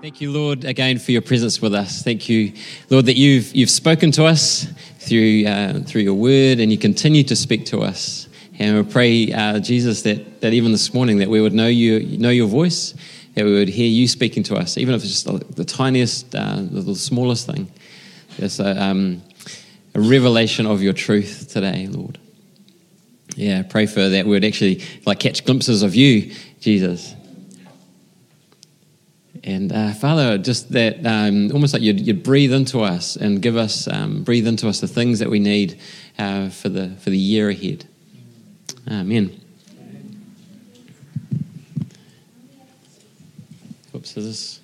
Thank you, Lord, again for your presence with us. Thank you, Lord, that you've you've spoken to us through uh, through your word, and you continue to speak to us. And we pray, uh, Jesus, that that even this morning that we would know you know your voice, that we would hear you speaking to us, even if it's just the, the tiniest, uh, the smallest thing. It's a, um, a revelation of your truth today, Lord. Yeah, pray for that we would actually like catch glimpses of you, Jesus. And uh, Father, just that um, almost like you'd, you'd, breathe into us and give us, um, breathe into us the things that we need uh, for, the, for the year ahead. Amen. Oops, is this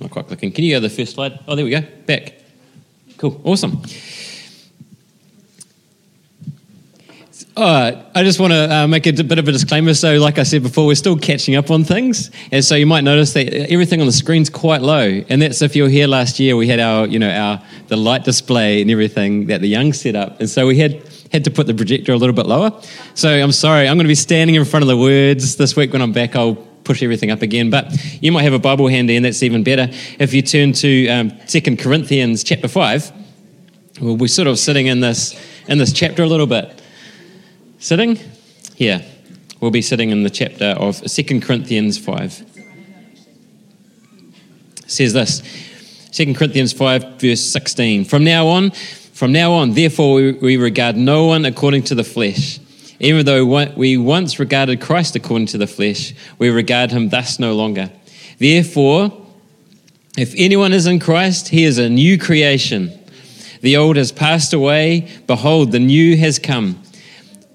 not quite clicking? Can you go to the first slide? Oh, there we go. Back. Cool. Awesome. Uh, I just want to uh, make a bit of a disclaimer. So, like I said before, we're still catching up on things, and so you might notice that everything on the screen's quite low. And that's if you were here last year, we had our, you know, our the light display and everything that the young set up, and so we had had to put the projector a little bit lower. So I'm sorry, I'm going to be standing in front of the words this week when I'm back. I'll push everything up again. But you might have a Bible handy, and that's even better if you turn to um, Corinthians chapter five. Well, we're sort of sitting in this in this chapter a little bit sitting here. We'll be sitting in the chapter of Second Corinthians 5. It says this Second Corinthians 5, verse 16. From now on, from now on, therefore, we regard no one according to the flesh. Even though we once regarded Christ according to the flesh, we regard him thus no longer. Therefore, if anyone is in Christ, he is a new creation. The old has passed away. Behold, the new has come.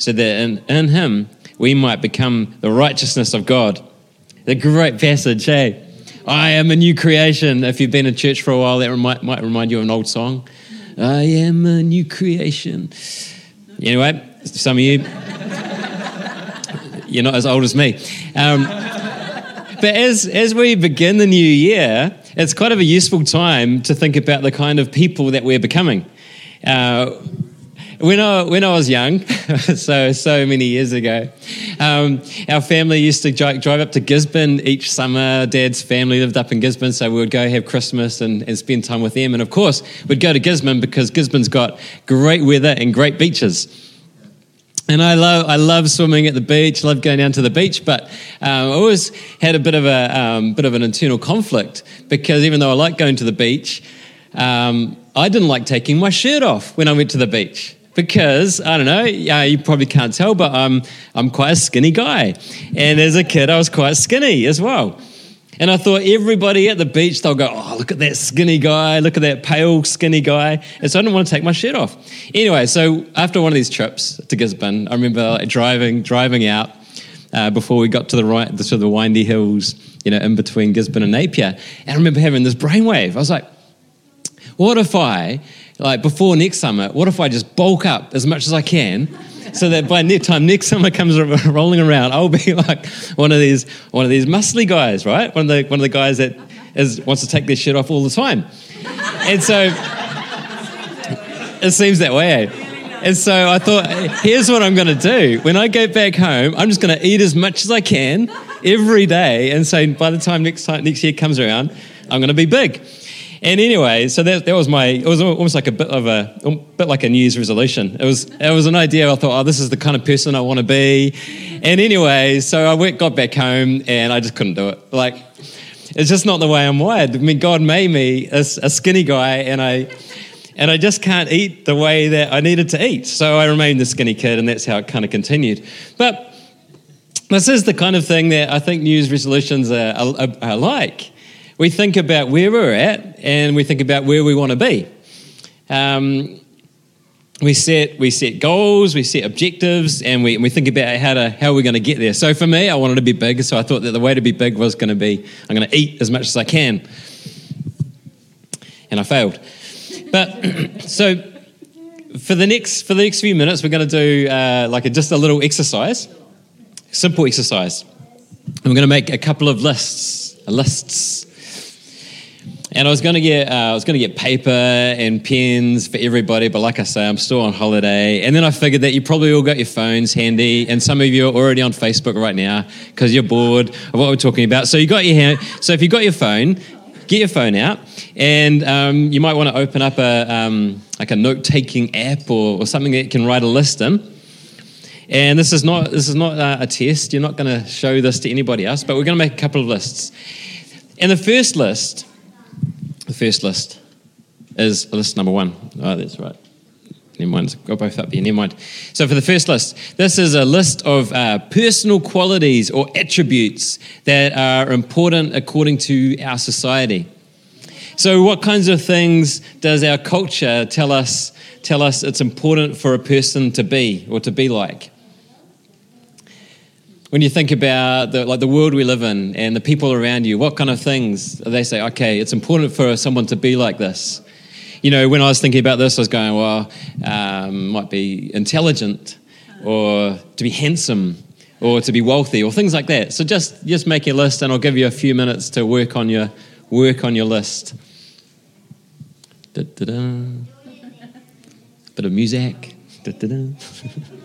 so that in, in him we might become the righteousness of God. The great passage, hey? I am a new creation. If you've been in church for a while, that might, might remind you of an old song. I am a new creation. Anyway, some of you, you're not as old as me. Um, but as, as we begin the new year, it's kind of a useful time to think about the kind of people that we're becoming. Uh, when I, when I was young, so so many years ago, um, our family used to drive up to Gisborne each summer. Dad's family lived up in Gisborne, so we would go have Christmas and, and spend time with them. And of course, we'd go to Gisborne because Gisborne's got great weather and great beaches. And I love, I love swimming at the beach, love going down to the beach, but um, I always had a bit of a um, bit of an internal conflict because even though I like going to the beach, um, I didn't like taking my shirt off when I went to the beach because I don't know, yeah, you probably can't tell, but I'm I'm quite a skinny guy, and as a kid I was quite skinny as well. And I thought everybody at the beach, they'll go, oh, look at that skinny guy, look at that pale, skinny guy. And so I didn't want to take my shirt off. Anyway, so after one of these trips to Gisborne, I remember like, driving, driving out uh, before we got to the right, of the windy hills, you know, in between Gisborne and Napier. And I remember having this brainwave. I was like, what if I, like before next summer, what if I just bulk up as much as I can so that by next time next summer comes rolling around, I'll be like one of these one of these muscly guys, right? One of the one of the guys that is, wants to take their shit off all the time. And so it seems that way. Eh? And so I thought, here's what I'm going to do. When I go back home, I'm just going to eat as much as I can every day. And so by the time next time next year comes around, I'm going to be big. And anyway, so that, that was my, it was almost like a bit of a, a bit like a New Year's resolution. It was, it was an idea. I thought, oh, this is the kind of person I want to be. And anyway, so I went, got back home and I just couldn't do it. Like, it's just not the way I'm wired. I mean, God made me a, a skinny guy and I, and I just can't eat the way that I needed to eat. So I remained the skinny kid and that's how it kind of continued. But this is the kind of thing that I think New Year's resolutions are, are, are like we think about where we're at and we think about where we want to be. Um, we set we set goals, we set objectives, and we, we think about how to how we're going to get there. So for me, I wanted to be big, so I thought that the way to be big was going to be I'm going to eat as much as I can, and I failed. But so for the next for the next few minutes, we're going to do uh, like a, just a little exercise, simple exercise. And we're going to make a couple of lists, lists and I was going to get uh, I was going to get paper and pens for everybody, but like I say, I'm still on holiday. And then I figured that you probably all got your phones handy, and some of you are already on Facebook right now because you're bored of what we're talking about. So you got your hand. So if you got your phone, get your phone out, and um, you might want to open up a um, like a note taking app or, or something that can write a list in. And this is not this is not uh, a test. You're not going to show this to anybody else, but we're going to make a couple of lists. And the first list first list is list number one. Oh, that's right. Never mind, got both up here, never mind. So, for the first list, this is a list of uh, personal qualities or attributes that are important according to our society. So, what kinds of things does our culture tell us, tell us it's important for a person to be or to be like? When you think about the, like the world we live in and the people around you, what kind of things they say? Okay, it's important for someone to be like this. You know, when I was thinking about this, I was going, well, um, might be intelligent, or to be handsome, or to be wealthy, or things like that. So just just make your list, and I'll give you a few minutes to work on your work on your list. Da-da-da. Bit of music.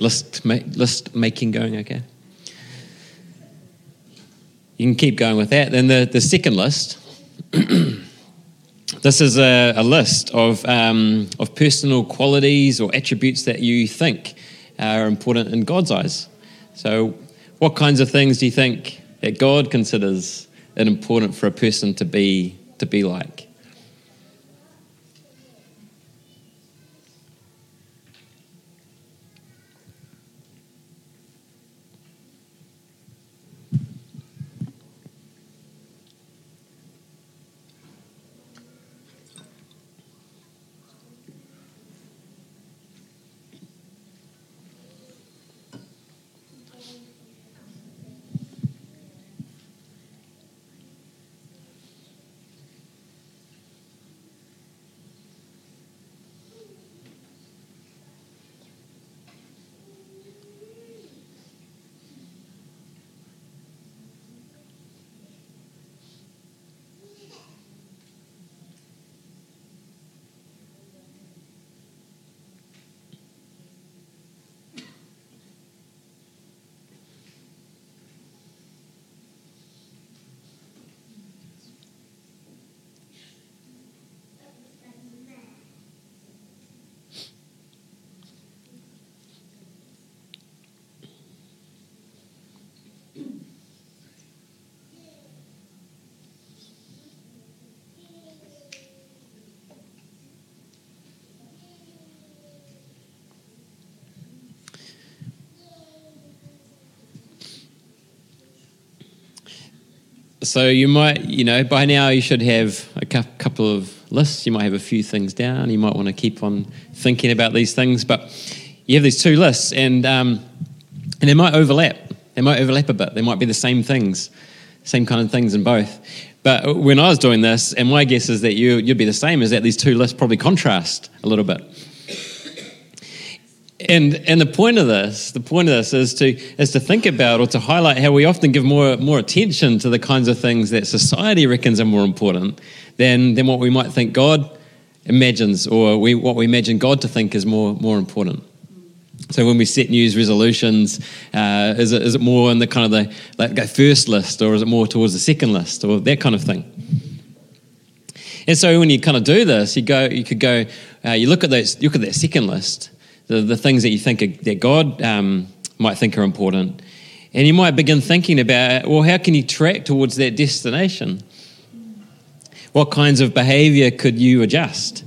list, ma- list making going okay? You can keep going with that. Then the, the second list. this is a, a list of, um, of personal qualities or attributes that you think are important in God's eyes. So, what kinds of things do you think that God considers it important for a person to be to be like? So you might, you know, by now you should have a couple of lists. You might have a few things down. You might want to keep on thinking about these things, but you have these two lists, and um, and they might overlap. They might overlap a bit. They might be the same things. same kind of things in both. But when I was doing this, and my guess is that you, you'd be the same, is that these two lists probably contrast a little bit. And, and the point of this, the point of this is to, is to think about or to highlight how we often give more, more attention to the kinds of things that society reckons are more important than, than what we might think God imagines or we, what we imagine God to think is more, more important. So when we set New Year's resolutions, uh, is, it, is it more in the kind of the like first list, or is it more towards the second list, or that kind of thing? And so when you kind of do this, you go, you could go, uh, you look at those, look at that second list, the, the things that you think are, that God um, might think are important, and you might begin thinking about, well, how can you track towards that destination? What kinds of behaviour could you adjust?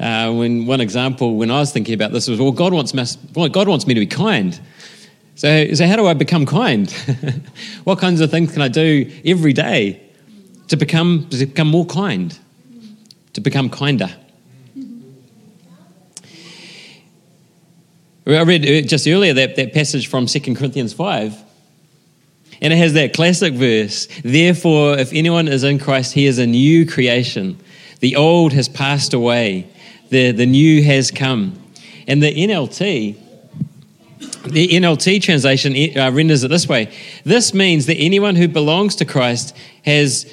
Uh, when one example, when I was thinking about this, was well, God wants me, well, God wants me to be kind. So, so how do I become kind? what kinds of things can I do every day to become to become more kind, to become kinder? I read uh, just earlier that, that passage from 2 Corinthians 5. And it has that classic verse Therefore, if anyone is in Christ, he is a new creation. The old has passed away the, the new has come. And the NLT, the NLT translation uh, renders it this way This means that anyone who belongs to Christ has,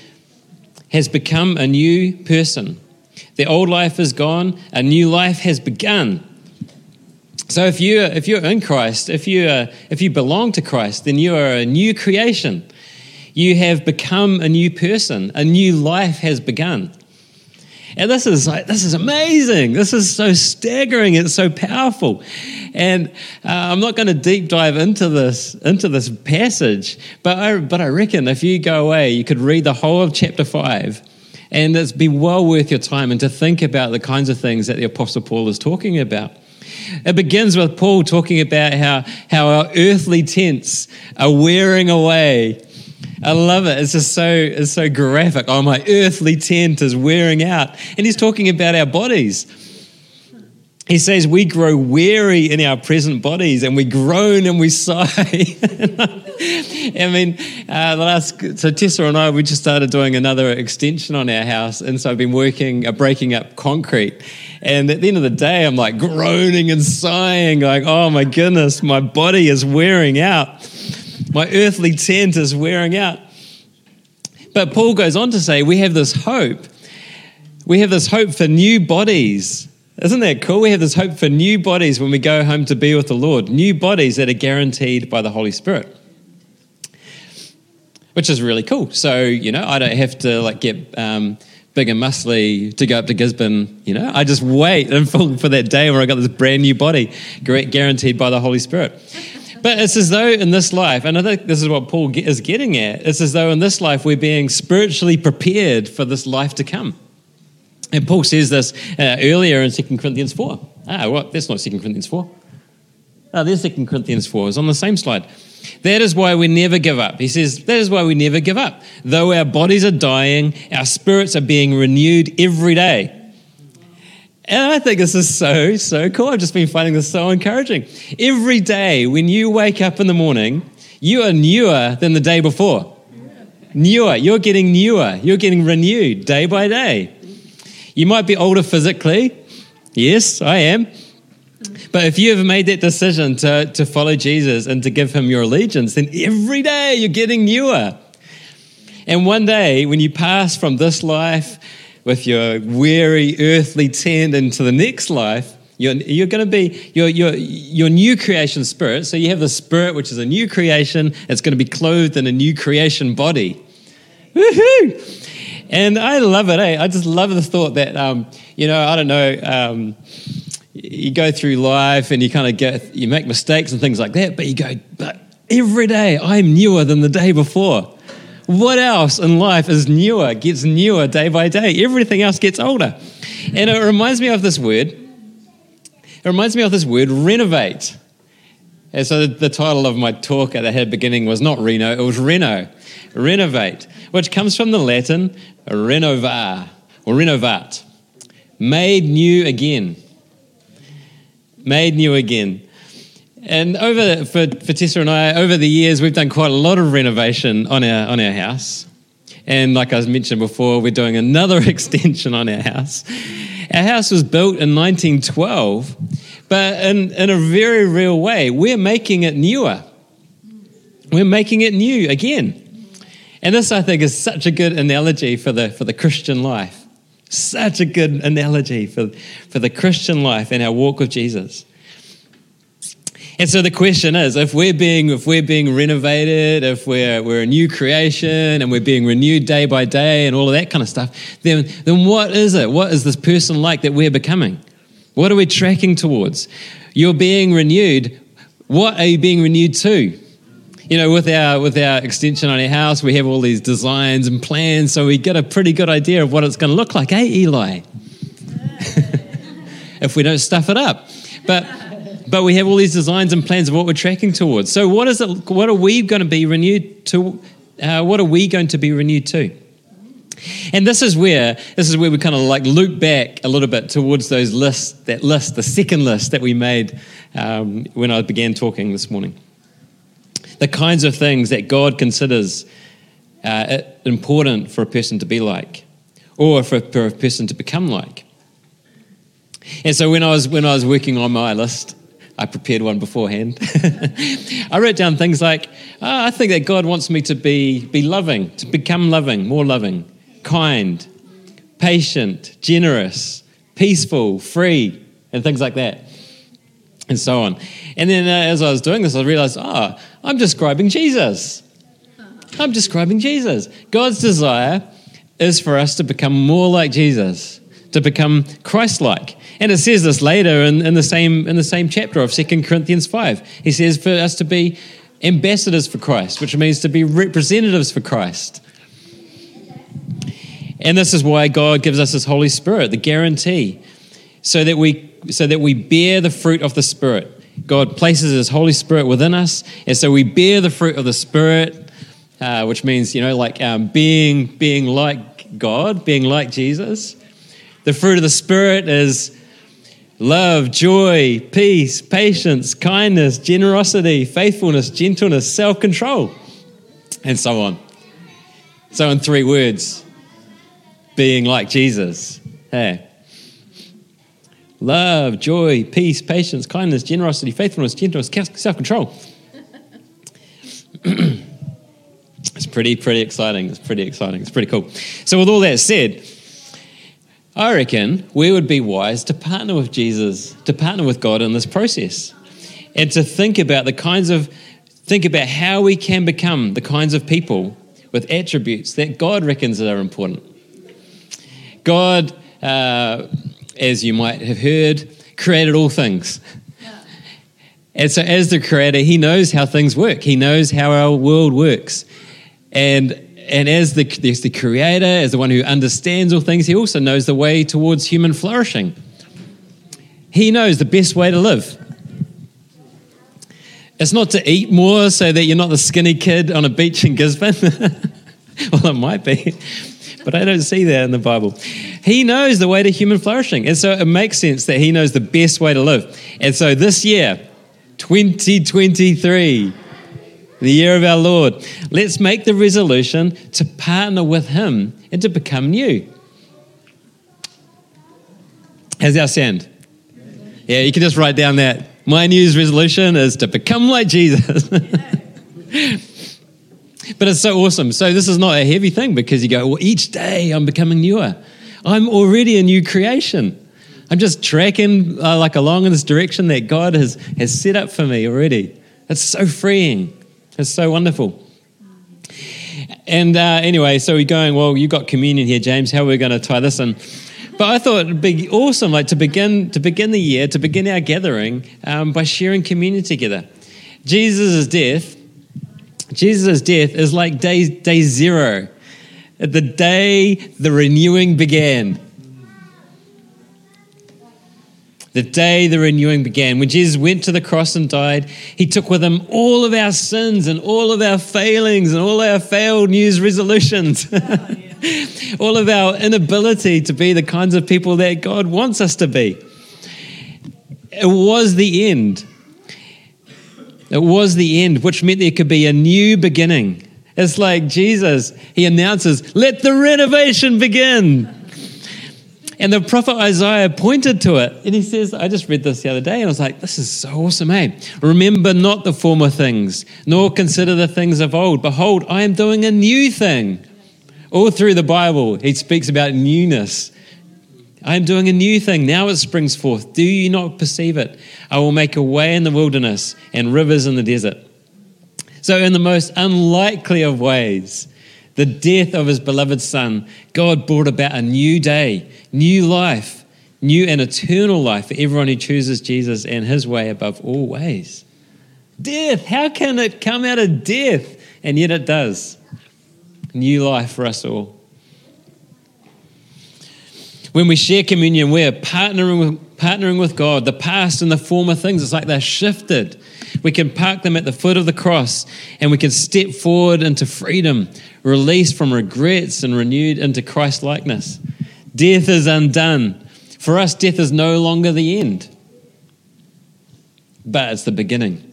has become a new person. The old life is gone, a new life has begun. So if you if you're in Christ, if you uh, if you belong to Christ, then you are a new creation. You have become a new person. A new life has begun. And this is like, this is amazing. This is so staggering. It's so powerful. And uh, I'm not going to deep dive into this into this passage, but I, but I reckon if you go away, you could read the whole of chapter five, and it's be well worth your time and to think about the kinds of things that the Apostle Paul is talking about. It begins with Paul talking about how, how our earthly tents are wearing away I love it. It's just so it's so graphic. Oh, my earthly tent is wearing out. And he's talking about our bodies. He says we grow weary in our present bodies and we groan and we sigh. I mean, uh, the last, so Tessa and I, we just started doing another extension on our house. And so I've been working, uh, breaking up concrete. And at the end of the day, I'm like groaning and sighing, like, oh my goodness, my body is wearing out. My earthly tent is wearing out. But Paul goes on to say, we have this hope. We have this hope for new bodies. Isn't that cool? We have this hope for new bodies when we go home to be with the Lord, new bodies that are guaranteed by the Holy Spirit. Which is really cool. So, you know, I don't have to like get um, big and muscly to go up to Gisborne, you know. I just wait for, for that day where I got this brand new body guaranteed by the Holy Spirit. But it's as though in this life, and I think this is what Paul is getting at, it's as though in this life we're being spiritually prepared for this life to come. And Paul says this uh, earlier in 2 Corinthians 4. Ah, what? That's not 2 Corinthians 4. Ah, there's 2 Corinthians 4. It's on the same slide. That is why we never give up. He says, that is why we never give up. Though our bodies are dying, our spirits are being renewed every day. And I think this is so, so cool. I've just been finding this so encouraging. Every day when you wake up in the morning, you are newer than the day before. Newer. You're getting newer. You're getting renewed day by day. You might be older physically. Yes, I am. But if you have made that decision to, to follow Jesus and to give him your allegiance, then every day you're getting newer. And one day, when you pass from this life with your weary earthly tent into the next life, you're, you're going to be your, your, your new creation spirit. So you have the spirit, which is a new creation. It's going to be clothed in a new creation body. Woohoo! And I love it. Eh? I just love the thought that, um, you know, I don't know, um, you go through life and you kind of get, you make mistakes and things like that, but you go, but every day I'm newer than the day before. What else in life is newer, gets newer day by day? Everything else gets older. And it reminds me of this word. It reminds me of this word, renovate. And so the title of my talk at the beginning was not Reno, it was Reno, renovate, which comes from the Latin renovar or renovat, made new again. Made new again. And over for, for Tessa and I, over the years, we've done quite a lot of renovation on our on our house. And like I was mentioned before, we're doing another extension on our house. Our house was built in 1912, but in, in a very real way, we're making it newer. We're making it new again. And this, I think, is such a good analogy for the, for the Christian life. Such a good analogy for, for the Christian life and our walk with Jesus. And so the question is, if we're being, if we're being renovated, if we're, we're a new creation and we're being renewed day by day and all of that kind of stuff, then, then what is it? What is this person like that we're becoming? What are we tracking towards? You're being renewed. What are you being renewed to? You know, with our with our extension on our house, we have all these designs and plans, so we get a pretty good idea of what it's going to look like, hey Eli? if we don't stuff it up. But but we have all these designs and plans of what we're tracking towards. So, what is it? What are we going to be renewed to? Uh, what are we going to be renewed to? And this is where this is where we kind of like loop back a little bit towards those lists, that list, the second list that we made um, when I began talking this morning. The kinds of things that God considers uh, important for a person to be like, or for, for a person to become like. And so when I was when I was working on my list, I prepared one beforehand. I wrote down things like, oh, I think that God wants me to be, be loving, to become loving, more loving, kind, patient, generous, peaceful, free, and things like that, and so on. And then uh, as I was doing this, I realized, oh, I'm describing Jesus. I'm describing Jesus. God's desire is for us to become more like Jesus, to become Christ like. And it says this later in, in, the, same, in the same chapter of 2 Corinthians 5. He says for us to be ambassadors for Christ, which means to be representatives for Christ. And this is why God gives us His Holy Spirit, the guarantee, so that we, so that we bear the fruit of the Spirit. God places His Holy Spirit within us, and so we bear the fruit of the Spirit, uh, which means, you know, like um, being, being like God, being like Jesus. The fruit of the Spirit is love, joy, peace, patience, kindness, generosity, faithfulness, gentleness, self control, and so on. So, in three words, being like Jesus. Hey. Love, joy, peace, patience, kindness, generosity, faithfulness, gentleness, self control. it's pretty, pretty exciting. It's pretty exciting. It's pretty cool. So, with all that said, I reckon we would be wise to partner with Jesus, to partner with God in this process, and to think about the kinds of, think about how we can become the kinds of people with attributes that God reckons are important. God, uh, as you might have heard, created all things. And so, as the creator, he knows how things work. He knows how our world works. And and as the, as the creator, as the one who understands all things, he also knows the way towards human flourishing. He knows the best way to live. It's not to eat more so that you're not the skinny kid on a beach in Gisborne. well, it might be, but I don't see that in the Bible. He knows the way to human flourishing. And so it makes sense that he knows the best way to live. And so this year, 2023, the year of our Lord. Let's make the resolution to partner with Him and to become new. How's our sound? Yeah, you can just write down that. My New Year's resolution is to become like Jesus. but it's so awesome. So, this is not a heavy thing because you go, well, each day I'm becoming newer. I'm already a new creation. I'm just tracking uh, like along in this direction that God has, has set up for me already. It's so freeing. It's so wonderful. And uh, anyway, so we're going, well, you've got communion here, James. How are we going to tie this in? But I thought it'd be awesome, like to begin to begin the year, to begin our gathering um, by sharing communion together. Jesus' death, Jesus' death is like day day zero, the day the renewing began the day the renewing began. When Jesus went to the cross and died, he took with him all of our sins and all of our failings and all our failed New Year's resolutions, all of our inability to be the kinds of people that God wants us to be. It was the end. It was the end, which meant there could be a new beginning. It's like Jesus, he announces, let the renovation begin. And the prophet Isaiah pointed to it and he says, I just read this the other day and I was like, this is so awesome, eh? Remember not the former things, nor consider the things of old. Behold, I am doing a new thing. All through the Bible, he speaks about newness. I am doing a new thing. Now it springs forth. Do you not perceive it? I will make a way in the wilderness and rivers in the desert. So, in the most unlikely of ways, the death of his beloved son, God brought about a new day, new life, new and eternal life for everyone who chooses Jesus and his way above all ways. Death, how can it come out of death? And yet it does. New life for us all. When we share communion, we're partnering with, partnering with God. The past and the former things, it's like they're shifted. We can park them at the foot of the cross and we can step forward into freedom, released from regrets and renewed into Christ likeness. Death is undone. For us, death is no longer the end, but it's the beginning.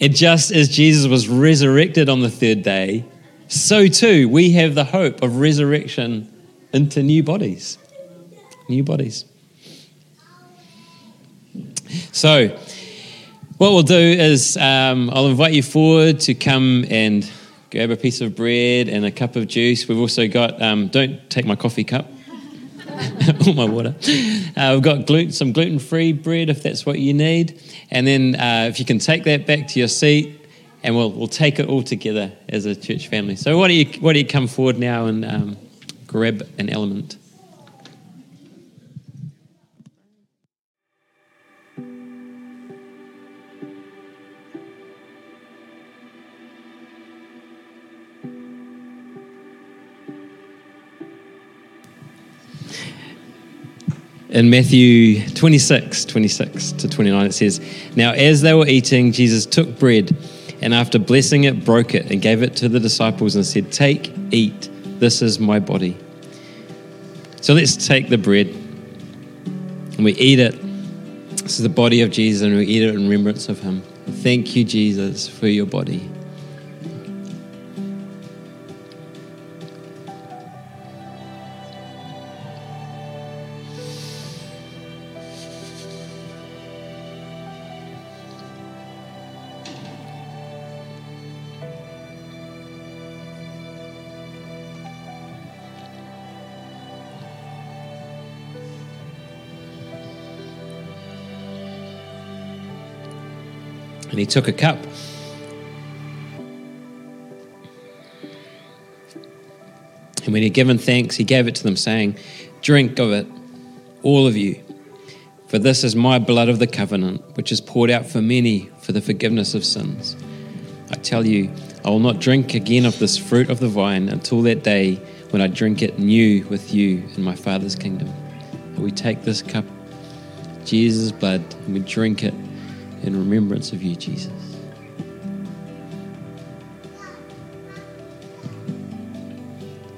And just as Jesus was resurrected on the third day, so too we have the hope of resurrection into new bodies. New bodies. So, what we'll do is um, I'll invite you forward to come and grab a piece of bread and a cup of juice. We've also got, um, don't take my coffee cup. or my water. Uh, we've got gluten, some gluten free bread if that's what you need. And then uh, if you can take that back to your seat, and we'll, we'll take it all together as a church family. So, why don't you, why don't you come forward now and um, grab an element? in Matthew 26, 26 to 29, it says, Now as they were eating, Jesus took bread and after blessing it, broke it and gave it to the disciples and said, Take, eat, this is my body. So let's take the bread and we eat it. This is the body of Jesus and we eat it in remembrance of him. Thank you, Jesus, for your body. And he took a cup. And when he had given thanks, he gave it to them, saying, Drink of it, all of you, for this is my blood of the covenant, which is poured out for many for the forgiveness of sins. I tell you, I will not drink again of this fruit of the vine until that day when I drink it new with you in my Father's kingdom. We take this cup, Jesus' blood, and we drink it in remembrance of you, Jesus.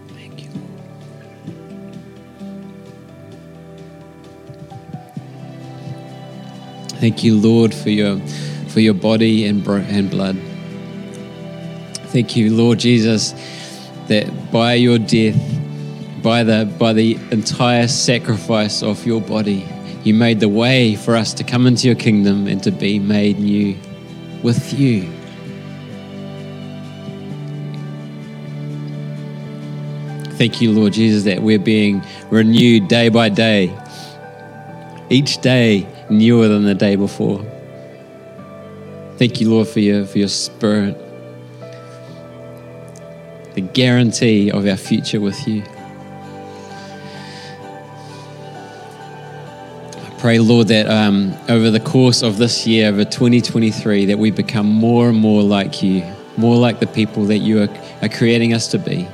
Thank you, Thank you, Lord, for your for your body and and blood. Thank you, Lord Jesus, that by your death, by the by the entire sacrifice of your body, you made the way for us to come into your kingdom and to be made new with you. Thank you, Lord Jesus, that we're being renewed day by day, each day newer than the day before. Thank you, Lord, for your, for your spirit, the guarantee of our future with you. Pray, Lord, that um, over the course of this year, over 2023, that we become more and more like you, more like the people that you are, are creating us to be.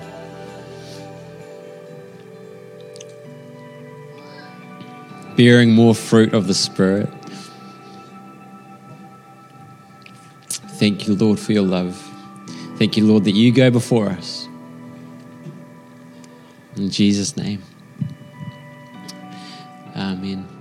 Bearing more fruit of the Spirit. Thank you, Lord, for your love. Thank you, Lord, that you go before us. In Jesus' name. Amen.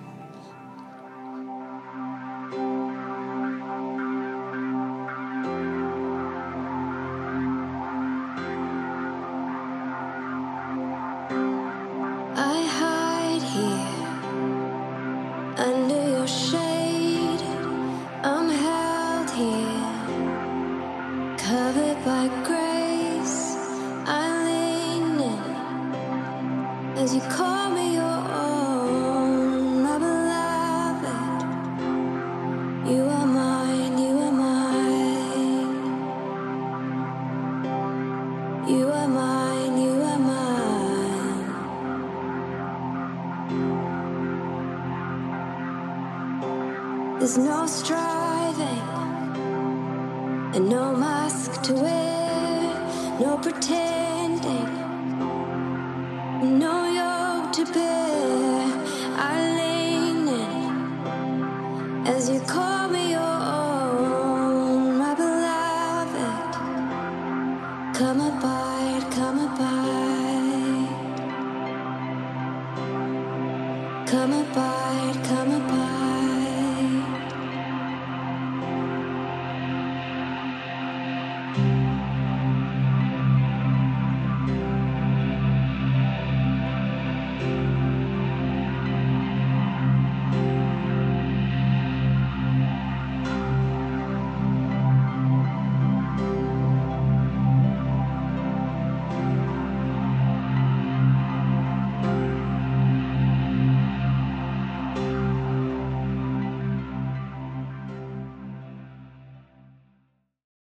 There's no striving and no mask to wear, no pretending, no yoke to bear. I lean in as you call me your